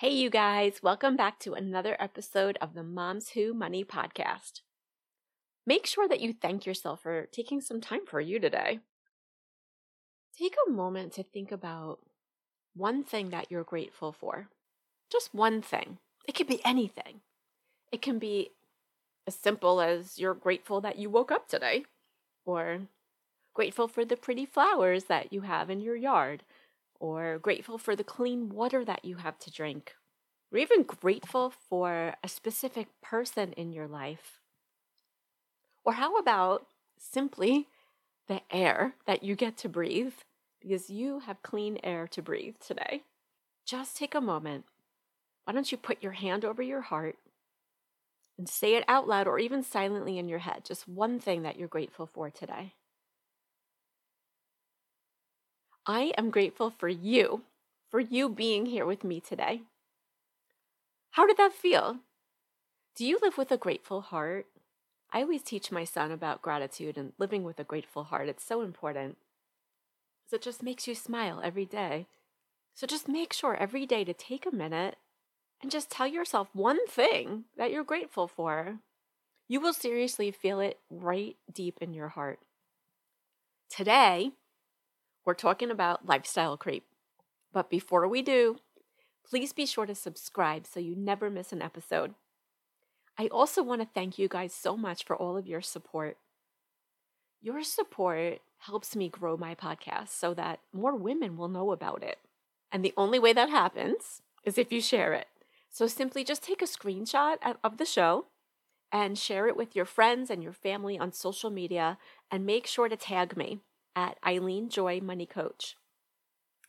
Hey, you guys, welcome back to another episode of the Moms Who Money podcast. Make sure that you thank yourself for taking some time for you today. Take a moment to think about one thing that you're grateful for. Just one thing. It could be anything. It can be as simple as you're grateful that you woke up today, or grateful for the pretty flowers that you have in your yard or grateful for the clean water that you have to drink, or even grateful for a specific person in your life. Or how about simply the air that you get to breathe because you have clean air to breathe today? Just take a moment. Why don't you put your hand over your heart and say it out loud or even silently in your head? Just one thing that you're grateful for today. I am grateful for you, for you being here with me today. How did that feel? Do you live with a grateful heart? I always teach my son about gratitude and living with a grateful heart. It's so important. So it just makes you smile every day. So just make sure every day to take a minute and just tell yourself one thing that you're grateful for. You will seriously feel it right deep in your heart. Today, we're talking about lifestyle creep. But before we do, please be sure to subscribe so you never miss an episode. I also want to thank you guys so much for all of your support. Your support helps me grow my podcast so that more women will know about it. And the only way that happens is if you share it. So simply just take a screenshot of the show and share it with your friends and your family on social media and make sure to tag me at Eileen Joy Money Coach.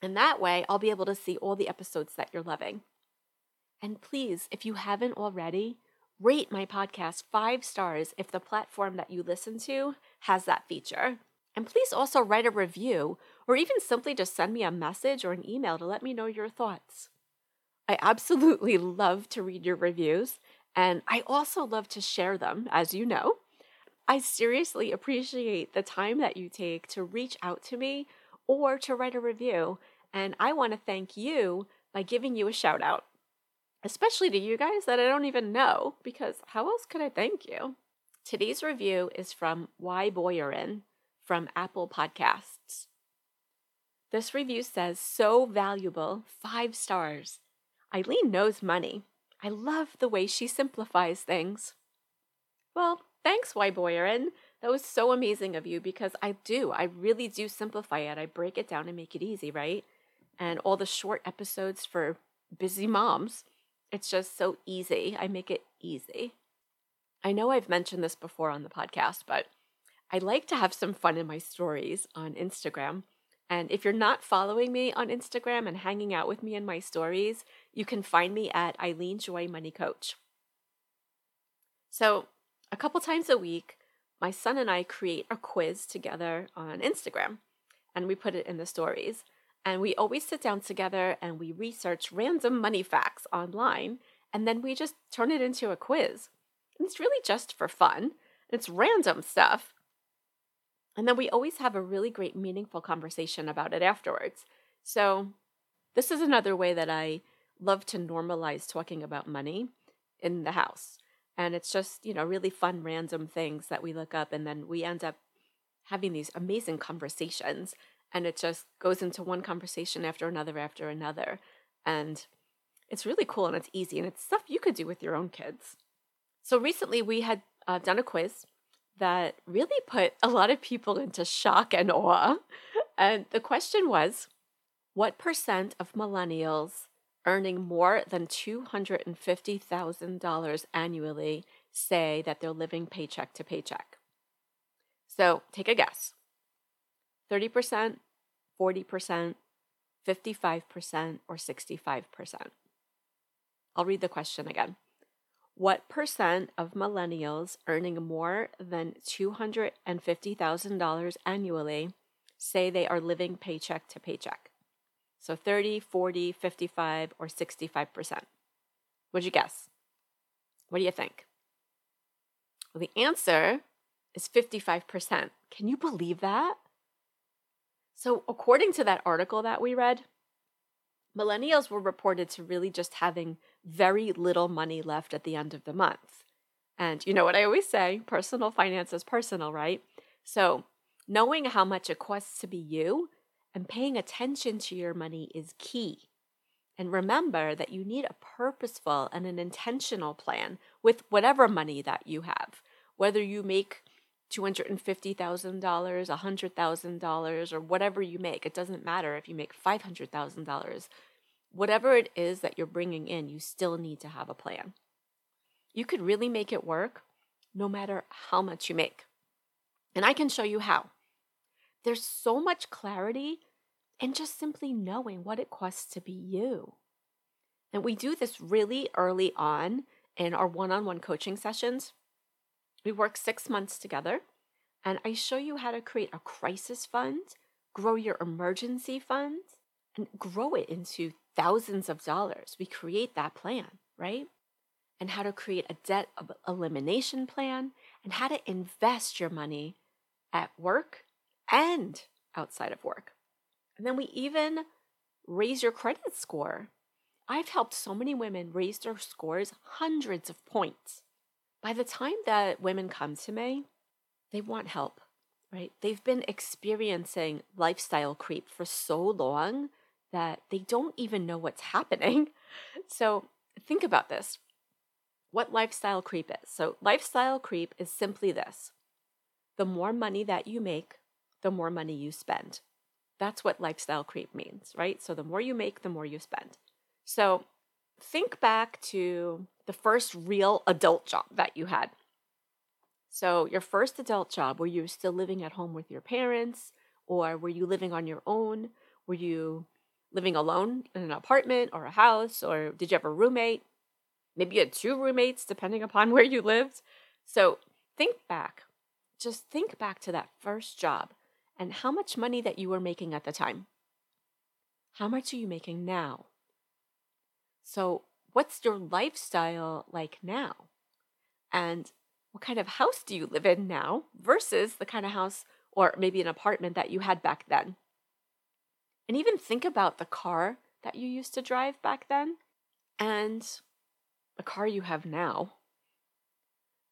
And that way, I'll be able to see all the episodes that you're loving. And please, if you haven't already, rate my podcast five stars if the platform that you listen to has that feature. And please also write a review or even simply just send me a message or an email to let me know your thoughts. I absolutely love to read your reviews, and I also love to share them, as you know. I seriously appreciate the time that you take to reach out to me or to write a review. And I want to thank you by giving you a shout out, especially to you guys that I don't even know, because how else could I thank you? Today's review is from Y Boyerin from Apple Podcasts. This review says, so valuable, five stars. Eileen knows money. I love the way she simplifies things. Well, Thanks, Y Boyerin. That was so amazing of you because I do. I really do simplify it. I break it down and make it easy, right? And all the short episodes for busy moms. It's just so easy. I make it easy. I know I've mentioned this before on the podcast, but I like to have some fun in my stories on Instagram. And if you're not following me on Instagram and hanging out with me in my stories, you can find me at Eileen Joy Money Coach. So a couple times a week, my son and I create a quiz together on Instagram and we put it in the stories. And we always sit down together and we research random money facts online and then we just turn it into a quiz. And it's really just for fun. It's random stuff. And then we always have a really great, meaningful conversation about it afterwards. So, this is another way that I love to normalize talking about money in the house and it's just you know really fun random things that we look up and then we end up having these amazing conversations and it just goes into one conversation after another after another. And it's really cool and it's easy and it's stuff you could do with your own kids. So recently we had uh, done a quiz that really put a lot of people into shock and awe. And the question was what percent of millennials earning more than $250,000 annually say that they're living paycheck to paycheck. So take a guess 30%, 40%, 55%, or 65%? I'll read the question again. What percent of millennials earning more than $250,000 annually say they are living paycheck to paycheck? So 30, 40, 55, or 65%. What'd you guess? What do you think? Well, the answer is 55%. Can you believe that? So, according to that article that we read, millennials were reported to really just having very little money left at the end of the month. And you know what I always say personal finance is personal, right? So, knowing how much it costs to be you and paying attention to your money is key. And remember that you need a purposeful and an intentional plan with whatever money that you have, whether you make $250,000, $100,000, or whatever you make. It doesn't matter if you make $500,000. Whatever it is that you're bringing in, you still need to have a plan. You could really make it work no matter how much you make. And I can show you how. There's so much clarity and just simply knowing what it costs to be you. And we do this really early on in our one on one coaching sessions. We work six months together, and I show you how to create a crisis fund, grow your emergency fund, and grow it into thousands of dollars. We create that plan, right? And how to create a debt elimination plan, and how to invest your money at work and outside of work. And then we even raise your credit score. I've helped so many women raise their scores hundreds of points. By the time that women come to me, they want help, right? They've been experiencing lifestyle creep for so long that they don't even know what's happening. So think about this what lifestyle creep is. So, lifestyle creep is simply this the more money that you make, the more money you spend. That's what lifestyle creep means, right? So the more you make, the more you spend. So think back to the first real adult job that you had. So, your first adult job, were you still living at home with your parents? Or were you living on your own? Were you living alone in an apartment or a house? Or did you have a roommate? Maybe you had two roommates, depending upon where you lived. So, think back. Just think back to that first job and how much money that you were making at the time. How much are you making now? So, what's your lifestyle like now? And what kind of house do you live in now versus the kind of house or maybe an apartment that you had back then? And even think about the car that you used to drive back then and the car you have now.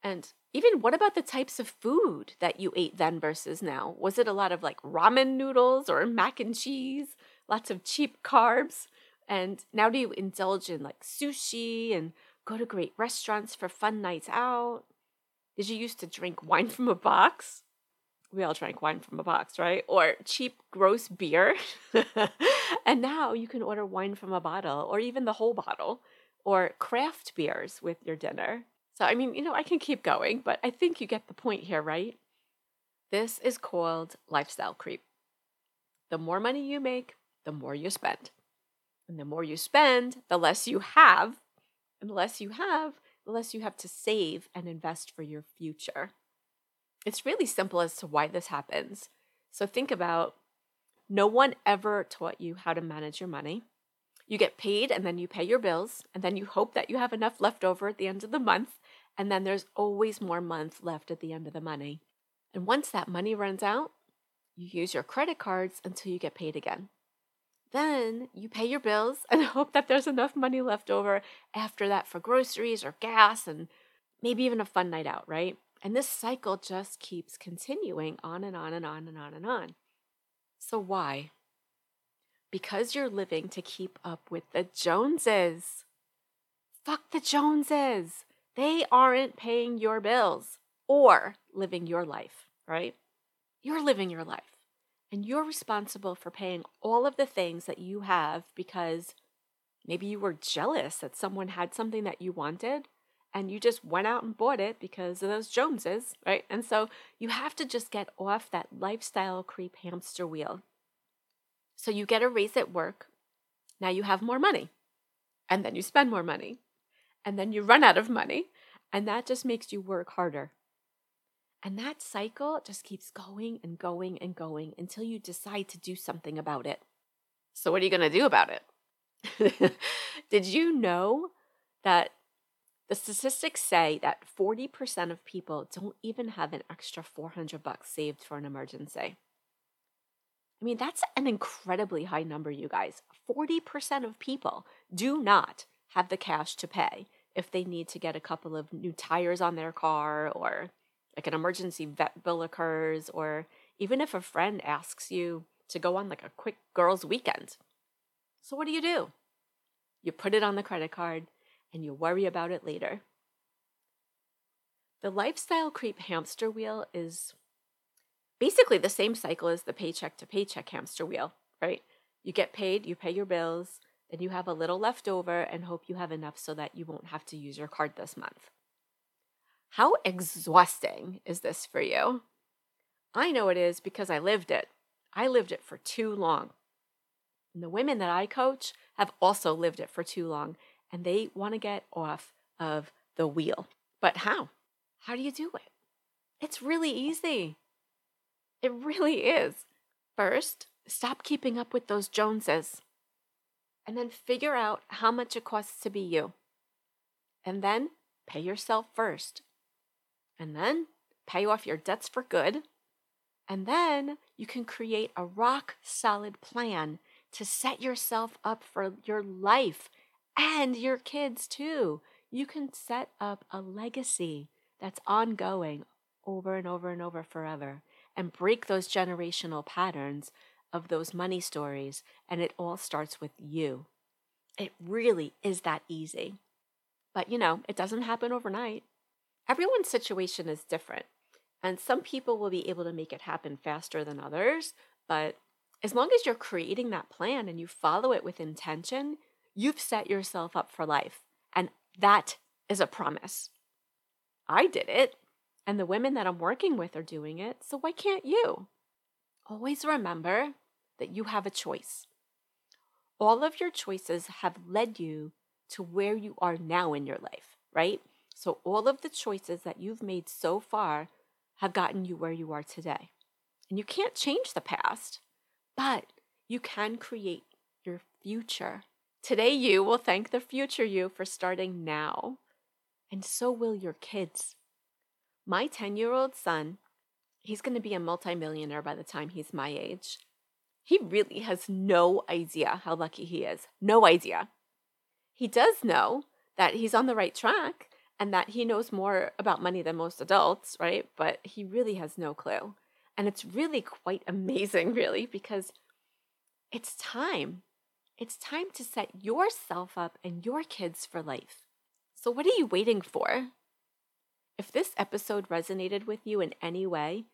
And even what about the types of food that you ate then versus now? Was it a lot of like ramen noodles or mac and cheese, lots of cheap carbs? And now do you indulge in like sushi and go to great restaurants for fun nights out? Did you used to drink wine from a box? We all drank wine from a box, right? Or cheap, gross beer. and now you can order wine from a bottle or even the whole bottle or craft beers with your dinner. So, I mean, you know, I can keep going, but I think you get the point here, right? This is called lifestyle creep. The more money you make, the more you spend. And the more you spend, the less you have. And the less you have, the less you have to save and invest for your future. It's really simple as to why this happens. So think about no one ever taught you how to manage your money. You get paid and then you pay your bills, and then you hope that you have enough left over at the end of the month and then there's always more months left at the end of the money. And once that money runs out, you use your credit cards until you get paid again. Then you pay your bills and hope that there's enough money left over after that for groceries or gas and maybe even a fun night out, right? And this cycle just keeps continuing on and on and on and on and on. So, why? Because you're living to keep up with the Joneses. Fuck the Joneses. They aren't paying your bills or living your life, right? You're living your life. And you're responsible for paying all of the things that you have because maybe you were jealous that someone had something that you wanted and you just went out and bought it because of those Joneses, right? And so you have to just get off that lifestyle creep hamster wheel. So you get a raise at work. Now you have more money. And then you spend more money. And then you run out of money. And that just makes you work harder. And that cycle just keeps going and going and going until you decide to do something about it. So, what are you going to do about it? Did you know that the statistics say that 40% of people don't even have an extra 400 bucks saved for an emergency? I mean, that's an incredibly high number, you guys. 40% of people do not have the cash to pay if they need to get a couple of new tires on their car or like an emergency vet bill occurs or even if a friend asks you to go on like a quick girls weekend. So what do you do? You put it on the credit card and you worry about it later. The lifestyle creep hamster wheel is basically the same cycle as the paycheck to paycheck hamster wheel, right? You get paid, you pay your bills, then you have a little left over and hope you have enough so that you won't have to use your card this month. How exhausting is this for you? I know it is because I lived it. I lived it for too long. And the women that I coach have also lived it for too long and they want to get off of the wheel. But how? How do you do it? It's really easy. It really is. First, stop keeping up with those Joneses. And then figure out how much it costs to be you. And then pay yourself first. And then pay off your debts for good. And then you can create a rock solid plan to set yourself up for your life and your kids too. You can set up a legacy that's ongoing over and over and over forever and break those generational patterns of those money stories. And it all starts with you. It really is that easy. But you know, it doesn't happen overnight. Everyone's situation is different. And some people will be able to make it happen faster than others. But as long as you're creating that plan and you follow it with intention, you've set yourself up for life. And that is a promise. I did it, and the women that I'm working with are doing it, so why can't you? Always remember that you have a choice. All of your choices have led you to where you are now in your life, right? So, all of the choices that you've made so far have gotten you where you are today. And you can't change the past, but you can create your future. Today, you will thank the future you for starting now, and so will your kids. My 10 year old son, he's going to be a multimillionaire by the time he's my age. He really has no idea how lucky he is. No idea. He does know that he's on the right track and that he knows more about money than most adults, right? But he really has no clue. And it's really quite amazing, really, because it's time. It's time to set yourself up and your kids for life. So, what are you waiting for? If this episode resonated with you in any way,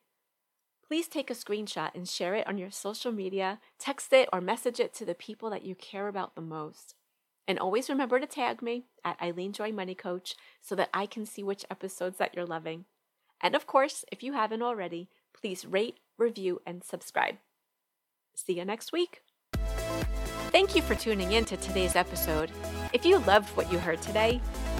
please take a screenshot and share it on your social media, text it, or message it to the people that you care about the most. And always remember to tag me at Eileen Joy Money Coach so that I can see which episodes that you're loving. And of course, if you haven't already, please rate, review, and subscribe. See you next week. Thank you for tuning in to today's episode. If you loved what you heard today,